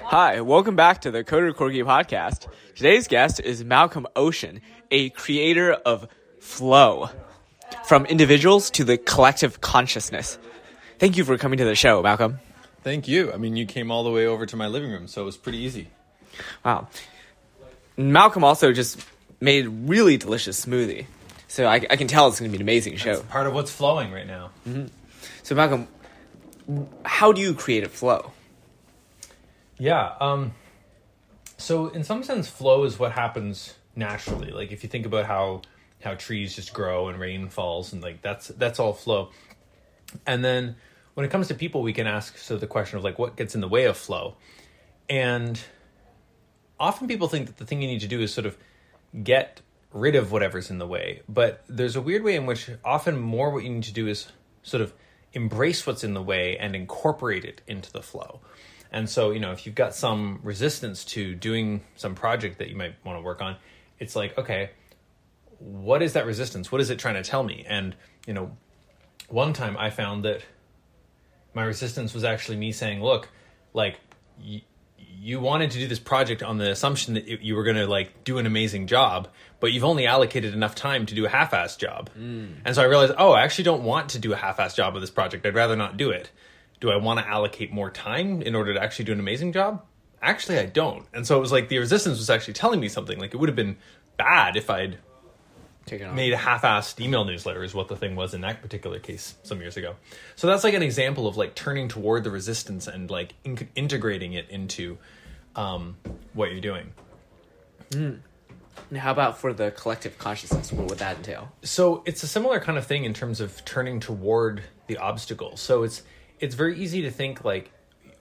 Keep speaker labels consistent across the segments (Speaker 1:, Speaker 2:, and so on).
Speaker 1: Hi, welcome back to the Coder Corgi podcast. Today's guest is Malcolm Ocean, a creator of flow, from individuals to the collective consciousness. Thank you for coming to the show, Malcolm.
Speaker 2: Thank you. I mean, you came all the way over to my living room, so it was pretty easy.
Speaker 1: Wow. Malcolm also just made a really delicious smoothie. So I, I can tell it's going to be an amazing show.
Speaker 2: It's part of what's flowing right now. Mm-hmm.
Speaker 1: So, Malcolm, how do you create a flow?
Speaker 2: Yeah. Um, so in some sense, flow is what happens naturally. Like if you think about how how trees just grow and rain falls, and like that's that's all flow. And then when it comes to people, we can ask so the question of like what gets in the way of flow, and often people think that the thing you need to do is sort of get rid of whatever's in the way. But there's a weird way in which often more what you need to do is sort of embrace what's in the way and incorporate it into the flow. And so, you know, if you've got some resistance to doing some project that you might want to work on, it's like, okay, what is that resistance? What is it trying to tell me? And, you know, one time I found that my resistance was actually me saying, look, like, y- you wanted to do this project on the assumption that you were going to like do an amazing job, but you've only allocated enough time to do a half-ass job. Mm. And so I realized, oh, I actually don't want to do a half-ass job of this project. I'd rather not do it. Do I want to allocate more time in order to actually do an amazing job? Actually, I don't. And so it was like the resistance was actually telling me something. Like it would have been bad if I'd made a half-assed email newsletter is what the thing was in that particular case some years ago. So that's like an example of like turning toward the resistance and like in- integrating it into um, what you're doing.
Speaker 1: And how about for the collective consciousness? What would that entail?
Speaker 2: So it's a similar kind of thing in terms of turning toward the obstacle. So it's it's very easy to think like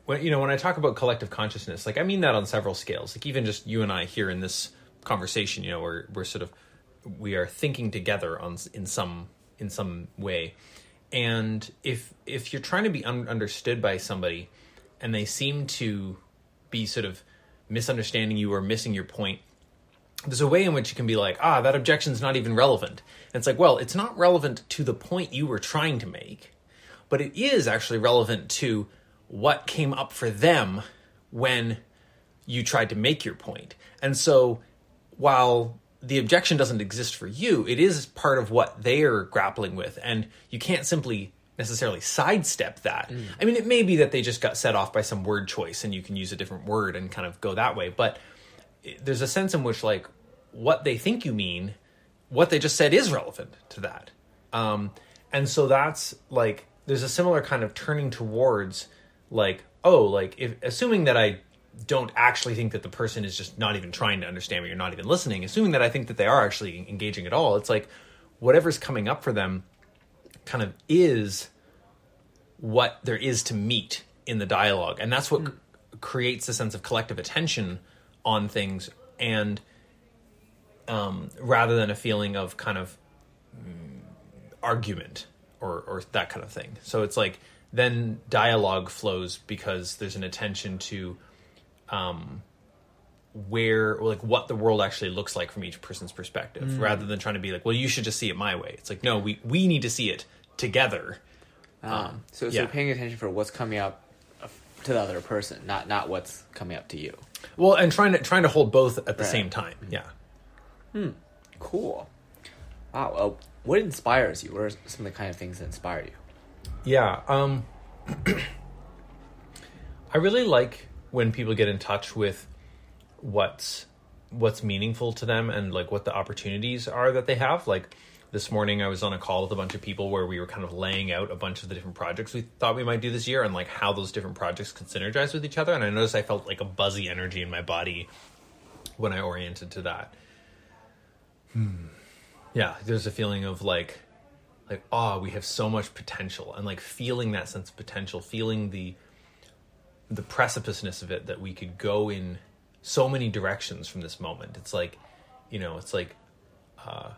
Speaker 2: when you know when I talk about collective consciousness, like I mean that on several scales. Like even just you and I here in this conversation, you know, we're we're sort of we are thinking together on in some in some way. And if if you're trying to be un- understood by somebody and they seem to be sort of misunderstanding you or missing your point, there's a way in which you can be like, ah, that objection's not even relevant. And it's like, well, it's not relevant to the point you were trying to make, but it is actually relevant to what came up for them when you tried to make your point. And so while the objection doesn't exist for you, it is part of what they're grappling with. And you can't simply necessarily sidestep that. I mean, it may be that they just got set off by some word choice and you can use a different word and kind of go that way. But there's a sense in which like what they think you mean what they just said is relevant to that um and so that's like there's a similar kind of turning towards like oh like if assuming that i don't actually think that the person is just not even trying to understand me or not even listening assuming that i think that they are actually engaging at all it's like whatever's coming up for them kind of is what there is to meet in the dialogue and that's what c- creates a sense of collective attention on things and um, rather than a feeling of kind of mm, argument or, or that kind of thing so it's like then dialogue flows because there's an attention to um, where or like what the world actually looks like from each person's perspective rather than trying to be like well you should just see it my way it's like no we we need to see it together
Speaker 1: Um, so,
Speaker 2: yeah.
Speaker 1: so paying attention for what's coming up uh, to the other person, not not what's coming up to you.
Speaker 2: well and trying to trying to hold both at the
Speaker 1: Right.
Speaker 2: same time yeah hmm
Speaker 1: Cool. Wow. Uh, what inspires you? What are some of the kind of things that inspire you?
Speaker 2: Yeah, um I really like when people get in touch with what's what's meaningful to them and like what the opportunities are that they have. Like this morning I was on a call with a bunch of people where we were kind of laying out a bunch of the different projects we thought we might do this year and like how those different projects could synergize with each other and I noticed I felt like a buzzy energy in my body when I oriented to that. Yeah, there's a feeling of like like oh we have so much potential and like feeling that sense of potential feeling the the precipiceness of it that we could go in so many directions from this moment. It's like you know it's like uh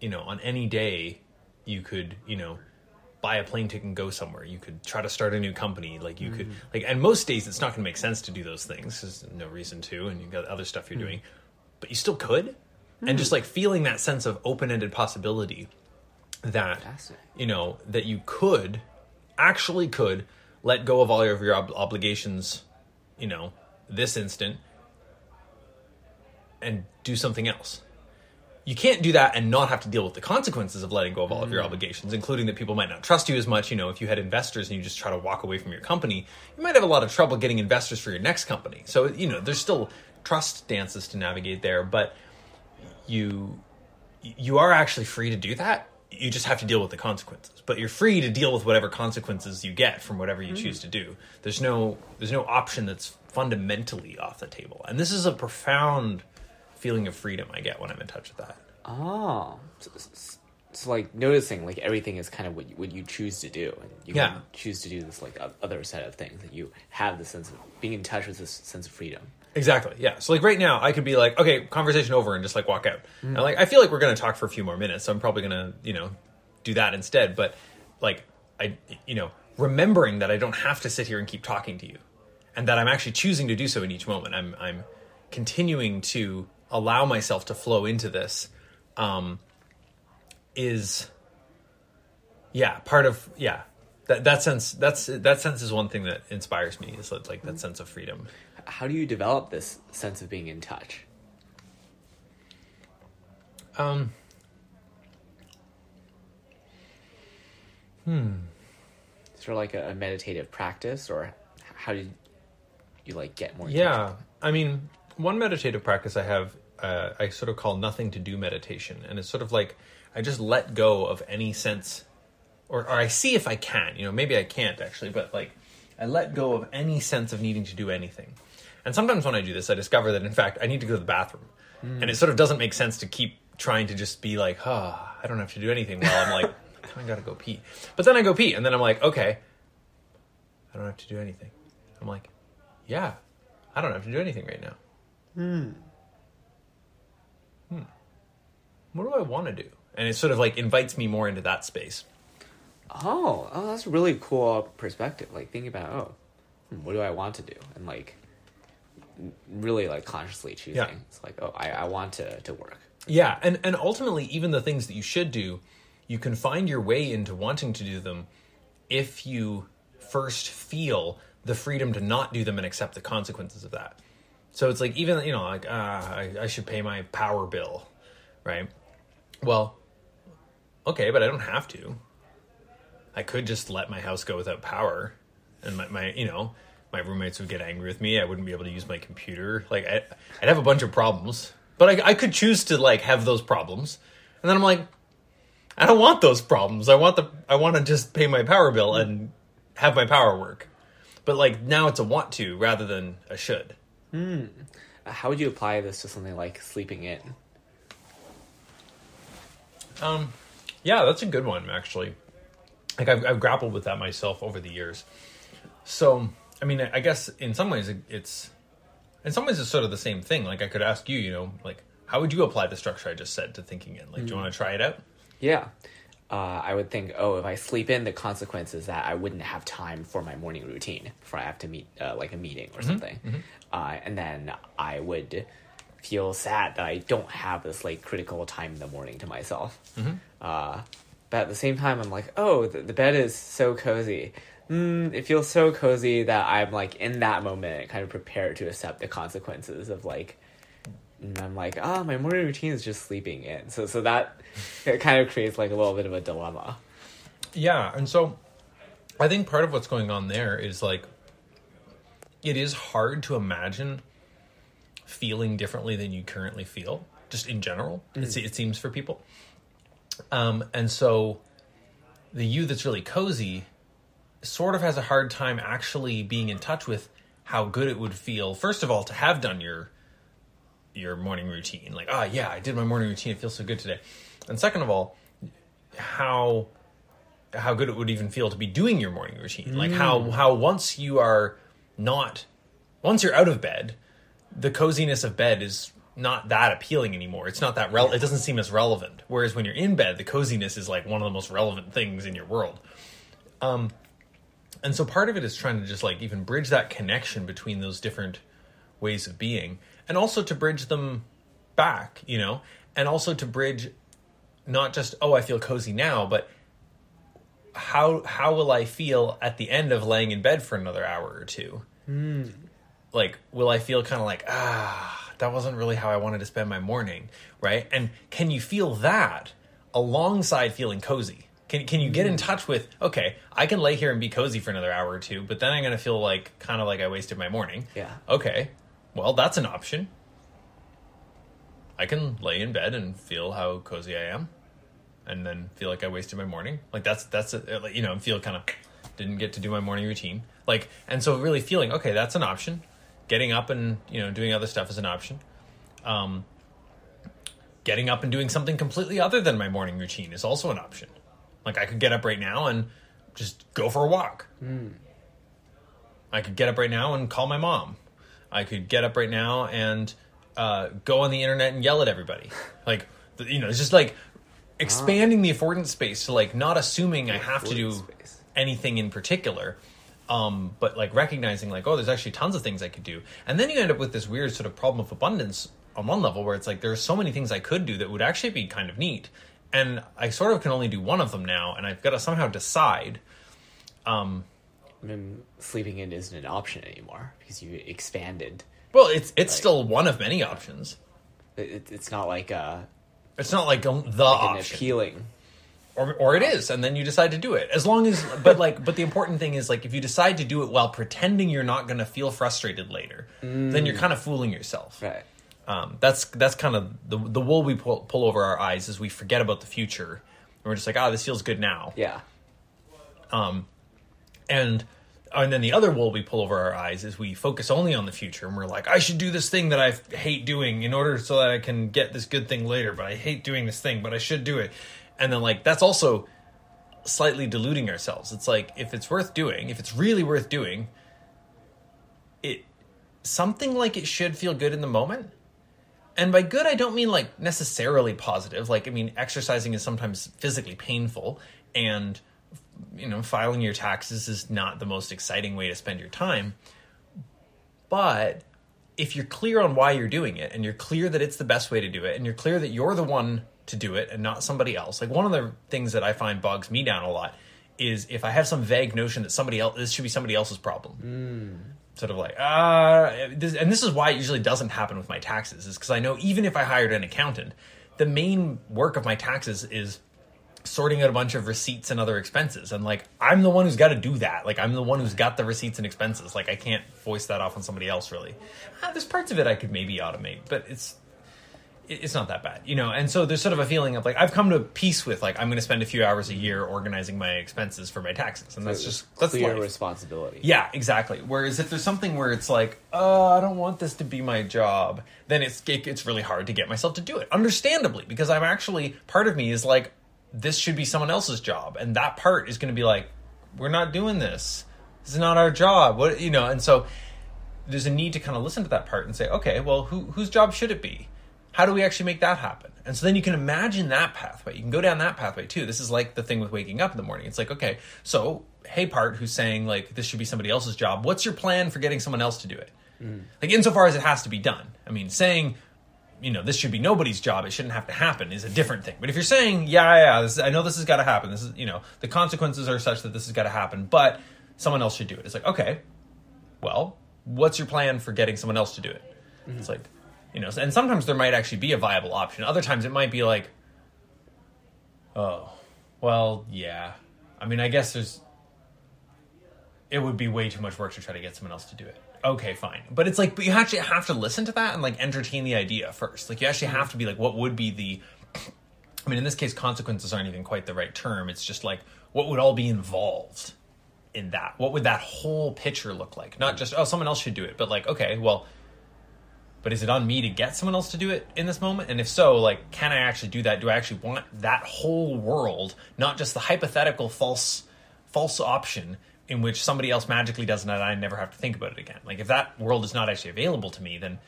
Speaker 2: you know on any day you could you know buy a plane ticket and go somewhere. You could try to start a new company. Like you could like and most days it's not going to make sense to do those things. There's no reason to and you've got other stuff you're doing. But you still could and just like feeling that sense of open-ended possibility that you know that you could actually could let go of all of your ob- obligations you know, this instant and do something else. You can't do that and not have to deal with the consequences of letting go of all of your mm. obligations, including that people might not trust you as much. You know, if you had investors and you just try to walk away from your company, you might have a lot of trouble getting investors for your next company. So, you know, there's still trust dances to navigate there, but you you are actually free to do that. You just have to deal with the consequences. But you're free to deal with whatever consequences you get from whatever you choose to do. There's no there's no option that's fundamentally off the table. And this is a profound feeling of freedom I get when I'm in touch with that.
Speaker 1: Oh, so, so, so, like noticing like everything is kind of what you, what you choose to do, and you
Speaker 2: Yeah.
Speaker 1: can choose to do this like other set of things that you have the sense of being in touch with this sense of freedom.
Speaker 2: Exactly. Yeah. So like right now, I could be like, okay, conversation over, and just like walk out. And like, I feel like we're gonna talk for a few more minutes, so I'm probably gonna, you know, do that instead. But like, I, you know, remembering that I don't have to sit here and keep talking to you, and that I'm actually choosing to do so in each moment. I'm, I'm continuing to allow myself to flow into this. Um, is, yeah, part of yeah. That, that sense that's that sense is one thing that inspires me is like that sense of freedom
Speaker 1: How do you develop this sense of being in touch?
Speaker 2: Um.
Speaker 1: Is there like a, a meditative practice, or how do you, like get more?
Speaker 2: Yeah, I mean, one meditative practice I have, uh, I sort of call nothing to do meditation, and it's sort of like I just let go of any sense, or, or I see if I can. You know, maybe I can't actually, but like I let go of any sense of needing to do anything. And sometimes when I do this, I discover that in fact I need to go to the bathroom, and it sort of doesn't make sense to keep trying to just be like, ah, I don't have to do anything while I'm like, I gotta go pee. But then I go pee, and then I'm like, okay, I don't have to do anything. I'm like, yeah, I don't have to do anything right now. Hmm. Hmm. What do I want to do? And it sort of like invites me more into that space.
Speaker 1: Oh, oh, that's a really cool perspective. Like thinking about, oh, hmm, what do I want to do, and like really like consciously choosing.
Speaker 2: Yeah.
Speaker 1: It's like, oh, I, I want to to work.
Speaker 2: Yeah, and and ultimately, even the things that you should do, you can find your way into wanting to do them if you first feel the freedom to not do them and accept the consequences of that. So it's like even you know like ah, I, I should pay my power bill, right? Well, okay, but I don't have to. I could just let my house go without power, and my, my you know my roommates would get angry with me. I wouldn't be able to use my computer. Like I, I'd have a bunch of problems. But I, I could choose to like have those problems, and then I'm like, I don't want those problems. I want the I want to just pay my power bill and have my power work. But like now it's a want to rather than a should.
Speaker 1: Uh, How would you apply this to something like sleeping in?
Speaker 2: Um, yeah, that's a good one actually. Like I've, I've grappled with that myself over the years. So I mean, I guess in some ways it- it's, in some ways it's sort of the same thing. Like I could ask you, you know, like how would you apply the structure I just said to thinking in? Like, do you want to try it out?
Speaker 1: Yeah. Uh, I would think, oh, if I sleep in, the consequence is that I wouldn't have time for my morning routine before I have to meet, uh, like a meeting or something. Uh, and then I would feel sad that I don't have this like critical time in the morning to myself. Uh, but at the same time, I'm like, oh, the, the bed is so cozy. Mm, it feels so cozy that I'm like in that moment, kind of prepared to accept the consequences of like and I'm like, ah, my morning routine is just sleeping in. So so that it kind of creates like a little bit of a dilemma.
Speaker 2: Yeah, and so I think part of what's going on there is like it is hard to imagine feeling differently than you currently feel, just in general. It's, it seems for people, um, and so the you that's really cozy sort of has a hard time actually being in touch with how good it would feel. First of all, to have done your your morning routine, like, ah, yeah, I did my morning routine. It feels so good today. And second of all, how how good it would even feel to be doing your morning routine. Like how how once you are not once you're out of bed, the coziness of bed is not that appealing anymore. It's not that rel- it doesn't seem as relevant. Whereas when you're in bed, the coziness is like one of the most relevant things in your world. Um and so part of it is trying to just like even bridge that connection between those different ways of being and also to bridge them back, you know, and also to bridge not just oh I feel cozy now, but how how will I feel at the end of laying in bed for another hour or two? like will I feel kind of like ah that wasn't really how I wanted to spend my morning, right? And can you feel that alongside feeling cozy? Can can you get in touch with okay, I can lay here and be cozy for another hour or two, but then I'm to feel like kind of like I wasted my morning.
Speaker 1: Yeah.
Speaker 2: Okay. Well, that's an option. I can lay in bed and feel how cozy I am and then feel like I wasted my morning. Like that's that's a, you know, feel kind of didn't get to do my morning routine. Like and so really feeling okay, that's an option. Getting up and you know doing other stuff is an option. Um, getting up and doing something completely other than my morning routine is also an option. Like I could get up right now and just go for a walk. I could get up right now and call my mom. I could get up right now and uh, go on the internet and yell at everybody. Like you know, it's just like expanding the affordance space to like not assuming I have to do
Speaker 1: space.
Speaker 2: anything in particular. Um, but like recognizing like, oh, there's actually tons of things I could do. And then you end up with this weird sort of problem of abundance on one level where it's like there's so many things I could do that would actually be kind of neat. And I sort of can only do one of them now, and I've got to somehow decide. Um,
Speaker 1: I mean, sleeping in isn't an option anymore because you expanded.
Speaker 2: well, it's it's still one of many options.
Speaker 1: It, it- it's not like uh
Speaker 2: It's not like a, the
Speaker 1: like
Speaker 2: option.
Speaker 1: appealing.
Speaker 2: or or it is and then you decide to do it as long as but like but the important thing is like if you decide to do it while pretending you're not going to feel frustrated later then you're kind of fooling yourself
Speaker 1: Right.
Speaker 2: Um, that's that's kind of the the wool we pull, pull over our eyes is we forget about the future. And we're just like ah this feels good now.
Speaker 1: Yeah.
Speaker 2: um and and then the other wool we pull over our eyes is we focus only on the future. And we're like i should do this thing that i hate doing in order so that i can get this good thing later but i hate doing this thing but i should do it. And then like that's also slightly deluding ourselves. It's like if it's worth doing if it's really worth doing it something like it should feel good in the moment and by good i don't mean like necessarily positive. Like i mean exercising is sometimes physically painful and you know filing your taxes is not the most exciting way to spend your time. But if you're clear on why you're doing it and you're clear that it's the best way to do it and you're clear that you're the one to do it and not somebody else like one of the things that i find bogs me down a lot is if i have some vague notion that somebody else this should be somebody else's problem hmm. Sort of like uh this, and this is why it usually doesn't happen with my taxes is because i know even if i hired an accountant the main work of my taxes is sorting out a bunch of receipts and other expenses. And like i'm the one who's got to do that. Like i'm the one who's got the receipts and expenses. Like i can't voice that off on somebody else really. Uh, there's parts of it i could maybe automate but it's it- it's not that bad you know and so there's sort of a feeling of like i've come to peace with like i'm going to spend a few hours a year organizing my expenses for my taxes and that's just that's
Speaker 1: clear
Speaker 2: life.
Speaker 1: responsibility.
Speaker 2: Yeah, exactly. Whereas if there's something where it's like, oh, I don't want this to be my job, then it's it, it's really hard to get myself to do it. Understandably, because I'm actually part of me is like, this should be someone else's job, and that part is going to be like, we're not doing this. This is not our job. What you know? And so there's a need to kind of listen to that part and say, okay, well, who whose job should it be? How do we actually make that happen? And so then you can imagine that pathway. You can go down that pathway too. This is like the thing with waking up in the morning. It's like, okay, so hey part who's saying like this should be somebody else's job. What's your plan for getting someone else to do it? Mm. Like insofar as it has to be done. I mean, saying you know this should be nobody's job. It shouldn't have to happen is a different thing. But if you're saying yeah, yeah, this, I know this has got to happen. This is you know the consequences are such that this has got to happen, but someone else should do it. It's like okay, well, what's your plan for getting someone else to do it? Mm-hmm. It's like, you know, and sometimes there might actually be a viable option. Other times it might be like, oh, well, yeah. I mean, I guess there's, it would be way too much work to try to get someone else to do it. Okay, fine. But it's like, but you actually have to listen to that and like entertain the idea first. Like, you actually have to be like, what would be the, I mean, in this case, consequences aren't even quite the right term. It's just like, what would all be involved? in that? What would that whole picture look like? Not just oh, someone else should do it, but like okay, well, but is it on me to get someone else to do it in this moment? And if so, like, can I actually do that? Do I actually want that whole world, not just the hypothetical false false option in which somebody else magically does it and I never have to think about it again? Like, if that world is not actually available to me, then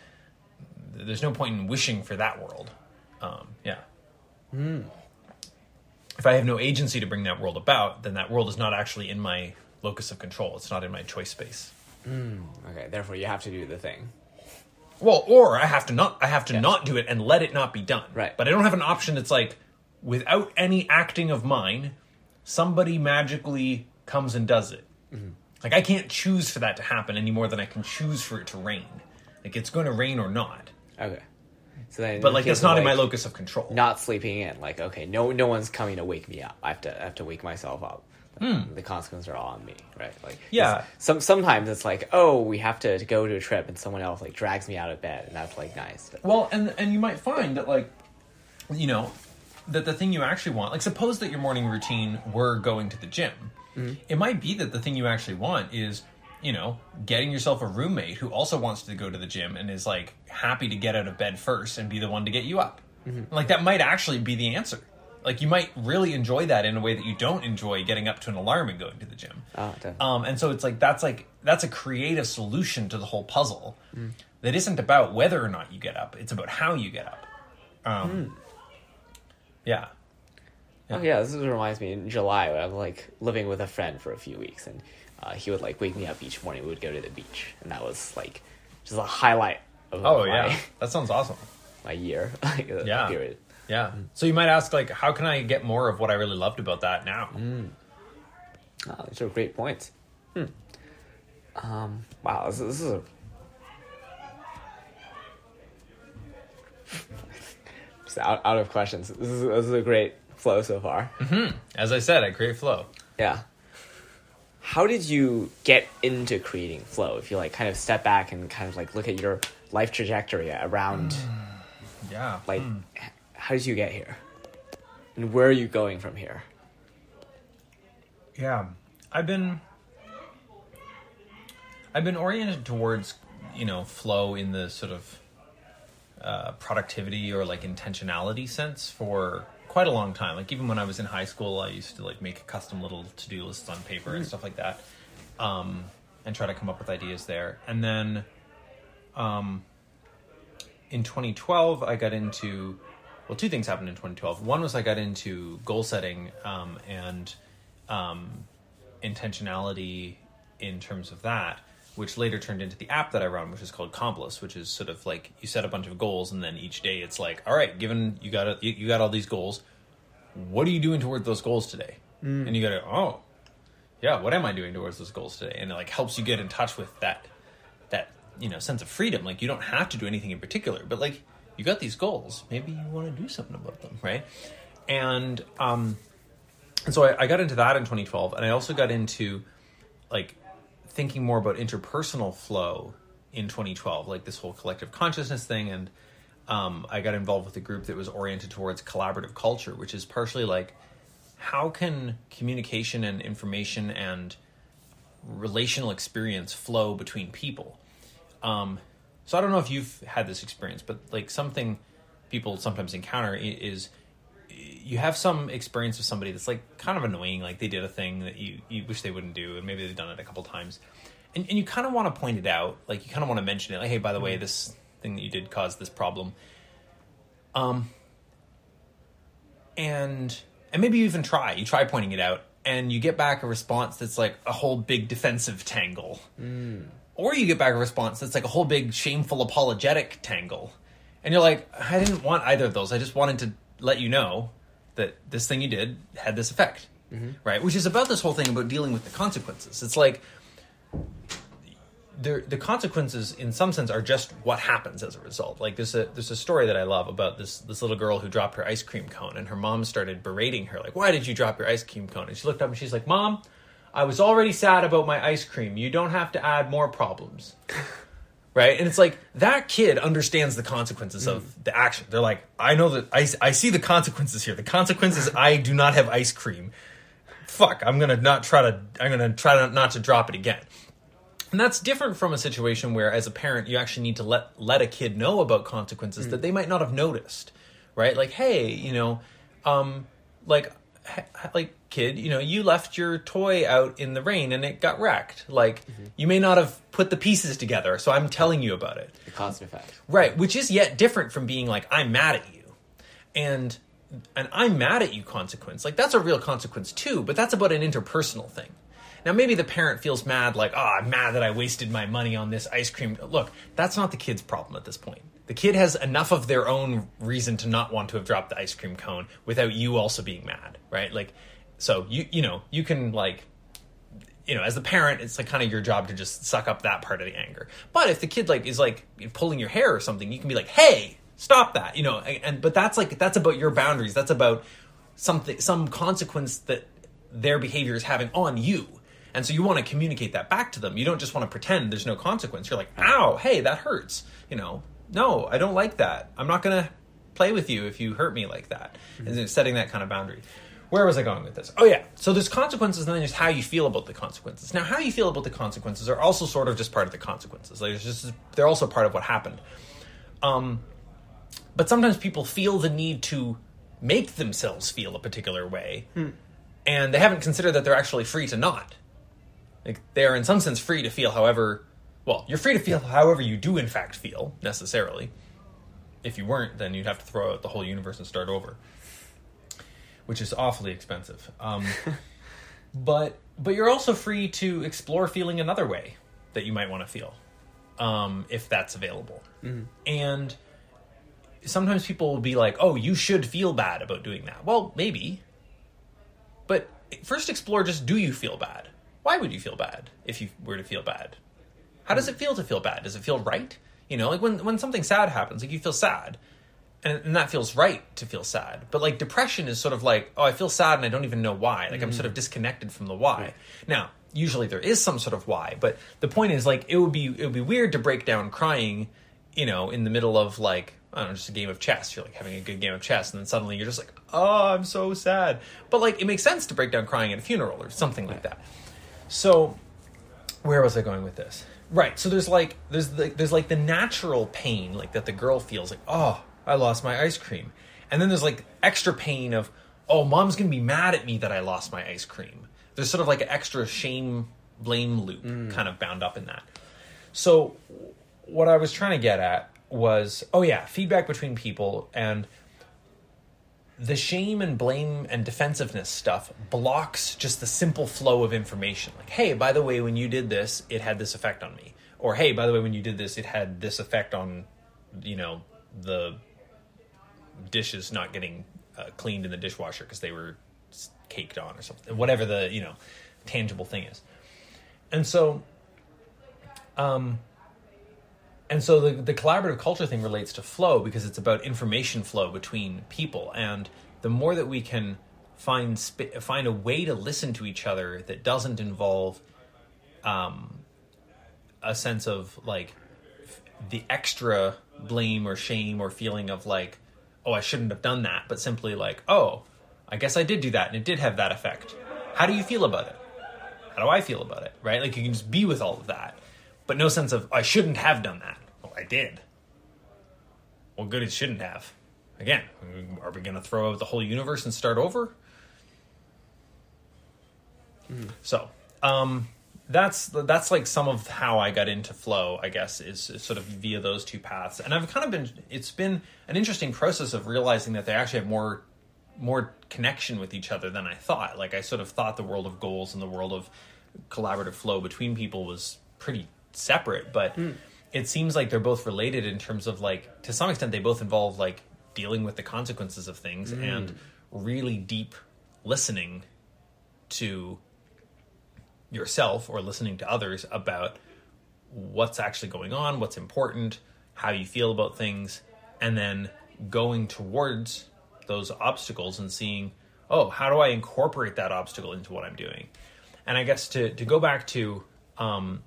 Speaker 2: there's no point in wishing for that world. Um, yeah. If I have no agency to bring that world about, then that world is not actually in my locus of control. It's not in my choice space.
Speaker 1: Okay, therefore you have to do the thing.
Speaker 2: Well, or I have to not I have to
Speaker 1: Yeah.
Speaker 2: not do it and let it not be done.
Speaker 1: Right.
Speaker 2: But I don't have an option that's like without any acting of mine, somebody magically comes and does it. Mm-hmm. Like I can't choose for that to happen any more than I can choose for it to rain. Like it's going to rain or not.
Speaker 1: Okay. So then,
Speaker 2: But like
Speaker 1: of,
Speaker 2: not in my locus of control.
Speaker 1: Not sleeping in, like okay, no, no one's coming to wake me up. I have to, I have to wake myself up. Mm. The consequences are all on me, right? Like.
Speaker 2: Yeah.
Speaker 1: Some sometimes it's like, oh, we have to, to go to a trip, and someone else like drags me out of bed, and that's like nice. But,
Speaker 2: Well, and and you might find that like, you know, that the thing you actually want, like, suppose that your morning routine were going to the gym. Mm-hmm. It might be that the thing you actually want is, you know, getting yourself a roommate who also wants to go to the gym and is like happy to get out of bed first and be the one to get you up. Mm-hmm. Like that might actually be the answer. Like you might really enjoy that in a way that you don't enjoy getting up to an alarm and going to the gym.
Speaker 1: Definitely.
Speaker 2: Um, and so it's like that's like that's a creative solution to the whole puzzle that isn't about whether or not you get up; it's about how you get up. Um, Yeah,
Speaker 1: Oh yeah, this reminds me. In July, I was like living with a friend for a few weeks, and uh, he would like wake me up each morning. We would go to the beach, and that was like just a highlight of the
Speaker 2: Oh
Speaker 1: my,
Speaker 2: yeah, that sounds awesome.
Speaker 1: my year. like, uh,
Speaker 2: Yeah.
Speaker 1: period.
Speaker 2: Yeah. So you might ask, like, how can I get more of what I really loved about that now?
Speaker 1: Oh, these are great points. Hmm. Um. Wow. This, this is a. Just out, out of questions. This is this is a great flow so far.
Speaker 2: As I said, I create flow.
Speaker 1: Yeah. How did you get into creating flow? If you like kind of step back and kind of like look at your life trajectory around
Speaker 2: Yeah.
Speaker 1: like h- how did you get here? And where are you going from here?
Speaker 2: Yeah, I've been I've been oriented towards you know flow in the sort of uh, productivity or like intentionality sense for quite a long time. Like even when I was in high school, I used to like make custom little to do lists on paper and stuff like that, um, and try to come up with ideas there. And then, um, in 2012, I got into well, two things happened in 2012. One was I got into goal setting um, and um, intentionality in terms of that, which later turned into the app that I run, which is called Complice, which is sort of like you set a bunch of goals and then each day it's like, all right, given you got you, you got all these goals, what are you doing toward those goals today? And you got to, oh, yeah, what am I doing towards those goals today? And it like helps you get in touch with that that you know sense of freedom. Like you don't have to do anything in particular, but like you got these goals, maybe you want to do something about them, right? And um, and so I, I got into that in 2012, and I also got into like thinking more about interpersonal flow in 2012, like this whole collective consciousness thing, and um, I got involved with a group that was oriented towards collaborative culture, which is partially like how can communication and information and relational experience flow between people. Um, so I don't know if you've had this experience, but like something people sometimes encounter is you have some experience with somebody that's like kind of annoying, like they did a thing that you, you wish they wouldn't do, and maybe they've done it a couple times, and, and you kind of want to point it out, like you kind of want to mention it, like hey, by the way, this thing that you did caused this problem. Um, and and maybe you even try, you try pointing it out, and you get back a response that's like a whole big defensive tangle or you get back a response that's like a whole big shameful apologetic tangle. And you're like i didn't want either of those. I just wanted to let you know that this thing you did had this effect. Mm-hmm. Right? Which is about this whole thing about dealing with the consequences. It's like the the consequences in some sense are just what happens as a result. Like there's a there's a story that i love about this this little girl who dropped her ice cream cone and her mom started berating her like why did you drop your ice cream cone? And she looked up and she's like mom i was already sad about my ice cream. You don't have to add more problems. Right? And it's like that kid understands the consequences of the action. They're like i know that I, I see the consequences here. The consequences i do not have ice cream. Fuck i'm gonna not try to i'm gonna try to not to drop it again. And that's different from a situation where, as a parent, you actually need to let let a kid know about consequences that they might not have noticed, right? Like, hey, you know, um, like, like kid, you know, you left your toy out in the rain and it got wrecked. Like, mm-hmm. you may not have put the pieces together, so I'm telling you about it.
Speaker 1: The cause and effect.
Speaker 2: Right, which is yet different from being like I'm mad at you. And and I'm mad at you consequence. Like that's a real consequence too, but that's about an interpersonal thing. Now maybe the parent feels mad like, "Oh, I'm mad that I wasted my money on this ice cream." Look, that's not the kid's problem at this point. The kid has enough of their own reason to not want to have dropped the ice cream cone without you also being mad, right? Like so you you know, you can like you know, as the parent, it's like kind of your job to just suck up that part of the anger. But if the kid like is like pulling your hair or something, you can be like, "Hey, stop that!" You know, and, and but that's like that's about your boundaries. That's about something, some consequence that their behavior is having on you. And so you want to communicate that back to them. You don't just want to pretend there's no consequence. You're like, "Ow, hey, that hurts." You know, no, I don't like that. I'm not gonna play with you if you hurt me like that. Mm-hmm. And setting that kind of boundary where was I going with this? Oh yeah, so there's consequences, and then there's how you feel about the consequences. Now, how you feel about the consequences are also sort of just part of the consequences. Like, just they're also part of what happened. Um, but sometimes people feel the need to make themselves feel a particular way, hmm. and they haven't considered that they're actually free to not. Like they are, in some sense, free to feel however. Well, you're free to feel however you do, in fact, feel necessarily. If you weren't, then you'd have to throw out the whole universe and start over which is awfully expensive. Um, but but you're also free to explore feeling another way that you might want to feel, um, if that's available. Mm-hmm. And sometimes people will be like, "Oh, you should feel bad about doing that." Well, maybe, but first explore just do you feel bad? Why would you feel bad if you were to feel bad? How does it feel to feel bad? Does it feel right? You know, like when when something sad happens, like you feel sad and, and, that feels right to feel sad. But like depression is sort of like, oh, I feel sad and I don't even know why. Like mm-hmm. I'm sort of disconnected from the why. Now, usually there is some sort of why, but the point is like it would be it would be weird to break down crying, you know, in the middle of like I don't know, just a game of chess. You're like having a good game of chess, and then suddenly you're just like, oh, I'm so sad. But like it makes sense to break down crying at a funeral or something like that. So, where was I going with this? Right. So there's like there's the, there's like the natural pain like that the girl feels like, oh, I lost my ice cream. And then there's like extra pain of, oh, mom's gonna be mad at me that I lost my ice cream. There's sort of like an extra shame blame loop mm. kind of bound up in that. So what I was trying to get at was, oh yeah, feedback between people and the shame and blame and defensiveness stuff blocks just the simple flow of information. Like, hey, by the way, when you did this, it had this effect on me. Or hey, by the way, when you did this, it had this effect on, you know, the dishes not getting uh, cleaned in the dishwasher because they were caked on or something, whatever the you know tangible thing is. And so, um, and so the the collaborative culture thing relates to flow because it's about information flow between people, and the more that we can find find a way to listen to each other that doesn't involve um, a sense of like f- the extra blame or shame or feeling of like oh, I shouldn't have done that, but simply like, oh, I guess I did do that and it did have that effect. How do you feel about it? How do I feel about it? Right? Like you can just be with all of that, but no sense of, I shouldn't have done that. Well, I did. Well, good, it shouldn't have. Again, are we going to throw out the whole universe and start over? Mm. So, um, that's that's like some of how I got into flow, I guess, is, is, sort of via those two paths. And I've kind of been it's been an interesting process of realizing that they actually have more more connection with each other than I thought. Like I sort of thought the world of goals and the world of collaborative flow between people was pretty separate, but mm. it seems like they're both related in terms of like to some extent they both involve like dealing with the consequences of things mm. and really deep listening to yourself or listening to others about what's actually going on, what's important, how you feel about things, and then going towards those obstacles and seeing, oh, how do I incorporate that obstacle into what I'm doing? And I guess to to go back to um,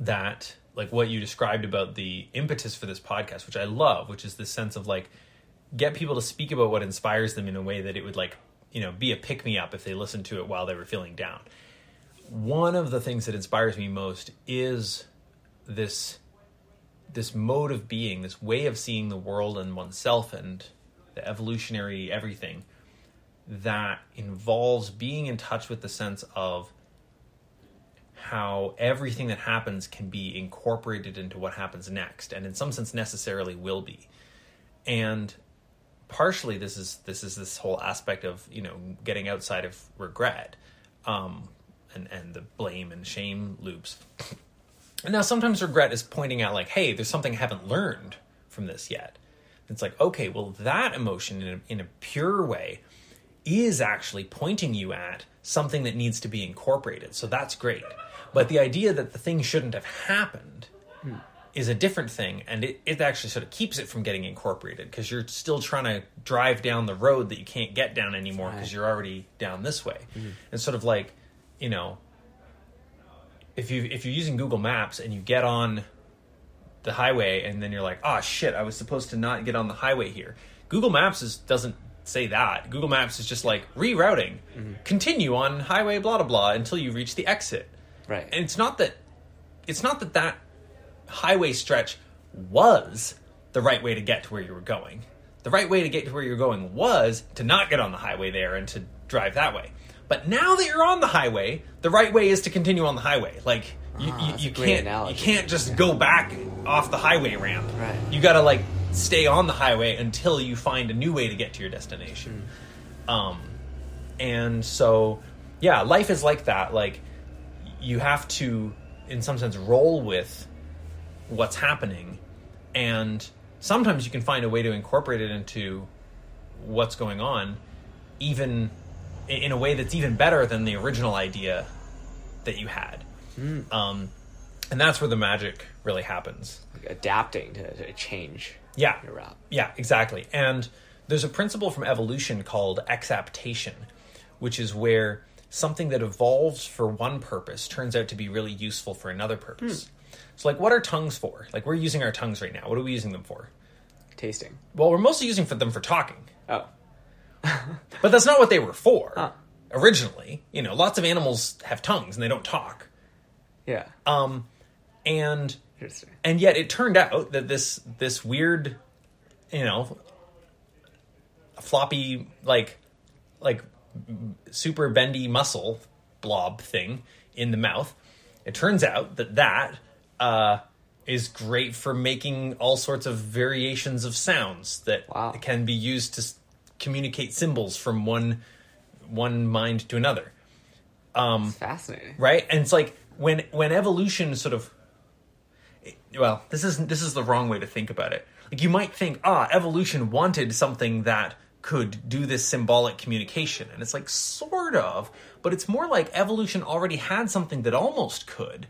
Speaker 2: that, like what you described about the impetus for this podcast, which I love, which is this sense of like get people to speak about what inspires them in a way that it would like you know be a pick me up if they listened to it while they were feeling down. One of the things that inspires me most is this this mode of being, this way of seeing the world and oneself and the evolutionary everything that involves being in touch with the sense of how everything that happens can be incorporated into what happens next and in some sense necessarily will be and partially this is this is this whole aspect of you know getting outside of regret um, and, and the blame and shame loops. And now, sometimes regret is pointing out, like, hey, there's something I haven't learned from this yet. It's like, okay, well, that emotion in a, in a pure way is actually pointing you at something that needs to be incorporated. So that's great. But the idea that the thing shouldn't have happened is a different thing, and it, it actually sort of keeps it from getting incorporated because you're still trying to drive down the road that you can't get down anymore because
Speaker 1: Right.
Speaker 2: you're already down this way. Mm-hmm. And sort of like, you know, if you if you're using Google Maps and you get on the highway and then you're like, oh shit, I was supposed to not get on the highway here. Google Maps is doesn't say that. Google Maps is just like rerouting. Mm-hmm. Continue on highway blah blah blah until you reach the exit.
Speaker 1: Right.
Speaker 2: And it's not that it's not that that highway stretch was the right way to get to where you were going. The right way to get to where you're going was to not get on the highway there and to drive that way. But now that you're on the highway, the right way is to continue on the highway. Like you,
Speaker 1: Ah,
Speaker 2: you, you can't
Speaker 1: analogy.
Speaker 2: you can't just go back off the highway ramp.
Speaker 1: Right.
Speaker 2: You got to like stay on the highway until you find a new way to get to your destination. Um, and so yeah, life is like that. Like you have to, in some sense, roll with what's happening, and sometimes you can find a way to incorporate it into what's going on, even in a way that's even better than the original idea that you had. Um, and that's where the magic really happens.
Speaker 1: Like adapting to, to change
Speaker 2: Yeah.
Speaker 1: your route.
Speaker 2: Yeah, exactly. And there's a principle from evolution called exaptation, which is where something that evolves for one purpose turns out to be really useful for another purpose. So, like, what are tongues for? Like, we're using our tongues right now. What are we using them for?
Speaker 1: Tasting.
Speaker 2: Well, we're mostly using for them for talking,
Speaker 1: Oh.
Speaker 2: but that's not what they were for
Speaker 1: Huh.
Speaker 2: originally. You know, lots of animals have tongues and they don't talk.
Speaker 1: Yeah.
Speaker 2: Um, and and yet it turned out that this this weird you know floppy like like super bendy muscle blob thing in the mouth it turns out that that uh, is great for making all sorts of variations of sounds that
Speaker 1: Wow.
Speaker 2: can be used to communicate symbols from one one mind to another
Speaker 1: It's fascinating.
Speaker 2: right and it's like when when evolution sort of well this is this is the wrong way to think about it like you might think ah evolution wanted something that could do this symbolic communication. And it's like sort of but it's more like evolution already had something that almost could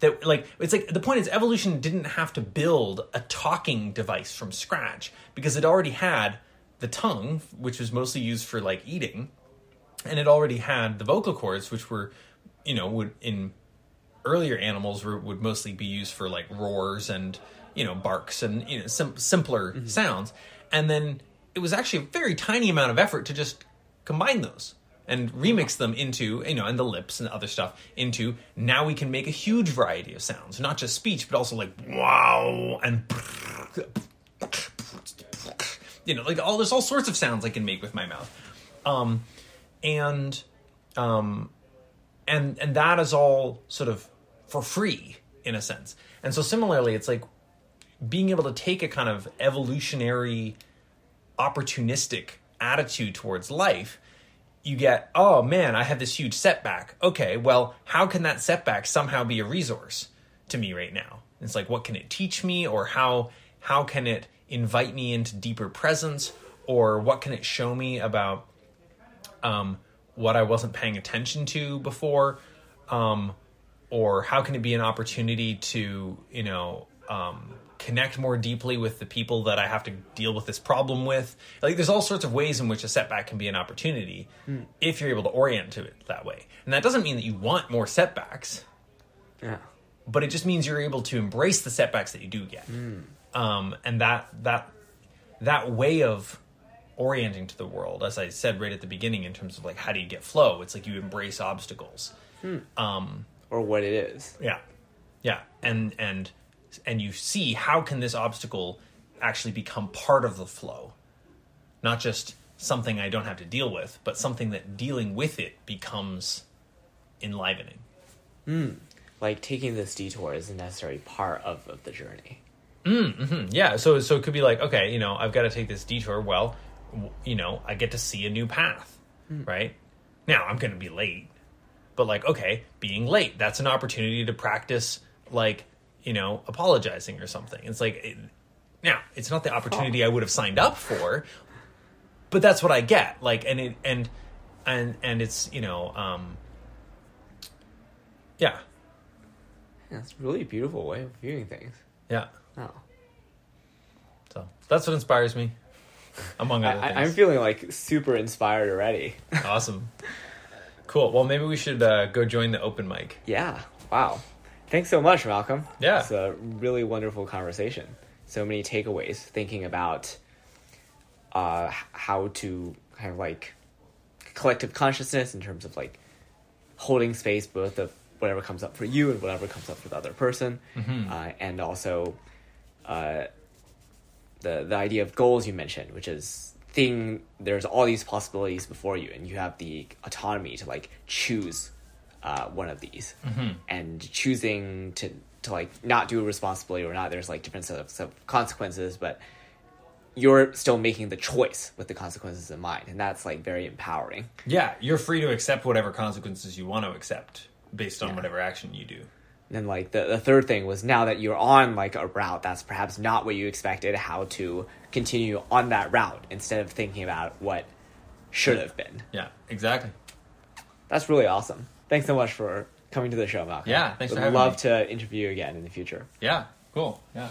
Speaker 2: that like it's like the point is evolution didn't have to build a talking device from scratch because it already had the tongue which was mostly used for like eating and it already had the vocal cords which were you know would in earlier animals were, would mostly be used for like roars and you know barks and you know sim- simpler mm-hmm. sounds. And then it was actually a very tiny amount of effort to just combine those and remix them into you know and the lips and other stuff into now we can make a huge variety of sounds. Not just speech but also like wow and you know like all there's all sorts of sounds i can make with my mouth. Um and um and and that is all sort of for free in a sense. And so similarly it's like being able to take a kind of evolutionary opportunistic attitude towards life you get oh man i have this huge setback. Okay well how can that setback somehow be a resource to me right now? It's like what can it teach me or how how can it invite me into deeper presence or what can it show me about um, what I wasn't paying attention to before, um, or how can it be an opportunity to you know um, connect more deeply with the people that I have to deal with this problem with? Like, there's all sorts of ways in which a setback can be an opportunity if you're able to orient to it that way. And that doesn't mean that you want more setbacks,
Speaker 1: Yeah.
Speaker 2: but it just means you're able to embrace the setbacks that you do get. Um, and that that that way of orienting to the world, as I said right at the beginning, in terms of like how do you get flow, it's like you embrace obstacles.
Speaker 1: Or what it is.
Speaker 2: Yeah, yeah, and and and you see how can this obstacle actually become part of the flow, not just something I don't have to deal with, but something that dealing with it becomes enlivening. Hmm.
Speaker 1: Like taking this detour is a necessary part of, of the journey. Hmm, hmm.
Speaker 2: Yeah, so so it could be like, okay, you know, I've got to take this detour. Well, w- you know, I get to see a new path, right? Now I'm going to be late, but like, okay, being late, that's an opportunity to practice, like, you know, apologizing or something. It's like, it, now it's not the opportunity I would have signed up for, but that's what I get. Like, and it and and and it's you know, um, yeah,
Speaker 1: That's a really beautiful way of viewing things.
Speaker 2: yeah.
Speaker 1: Oh.
Speaker 2: So that's what inspires me, among other
Speaker 1: I- I'm feeling like super inspired already.
Speaker 2: awesome, cool. Well, maybe we should uh, go join the open mic.
Speaker 1: yeah. Wow. Thanks so much, Malcolm.
Speaker 2: Yeah.
Speaker 1: It's a really wonderful conversation. So many takeaways thinking about uh, how to kind of like collective consciousness in terms of like holding space both of whatever comes up for you and whatever comes up for the other person. Uh, and also uh, the the idea of goals you mentioned, which is thing there's all these possibilities before you, and you have the autonomy to like choose uh, one of these, and choosing to to like not do a responsibly or not. There's like different sets of consequences, but you're still making the choice with the consequences in mind, and that's like very empowering.
Speaker 2: Yeah, you're free to accept whatever consequences you want to accept based on
Speaker 1: Yeah.
Speaker 2: whatever action you do.
Speaker 1: And then like the, the third thing was now that you're on like a route that's perhaps not what you expected, how to continue on that route instead of thinking about what should have been.
Speaker 2: Yeah, exactly.
Speaker 1: That's really awesome. Thanks so much for coming to the show, Malcolm.
Speaker 2: Yeah, thanks for
Speaker 1: Would
Speaker 2: having
Speaker 1: love
Speaker 2: me.
Speaker 1: to interview you again in the future.
Speaker 2: Yeah, cool. Yeah.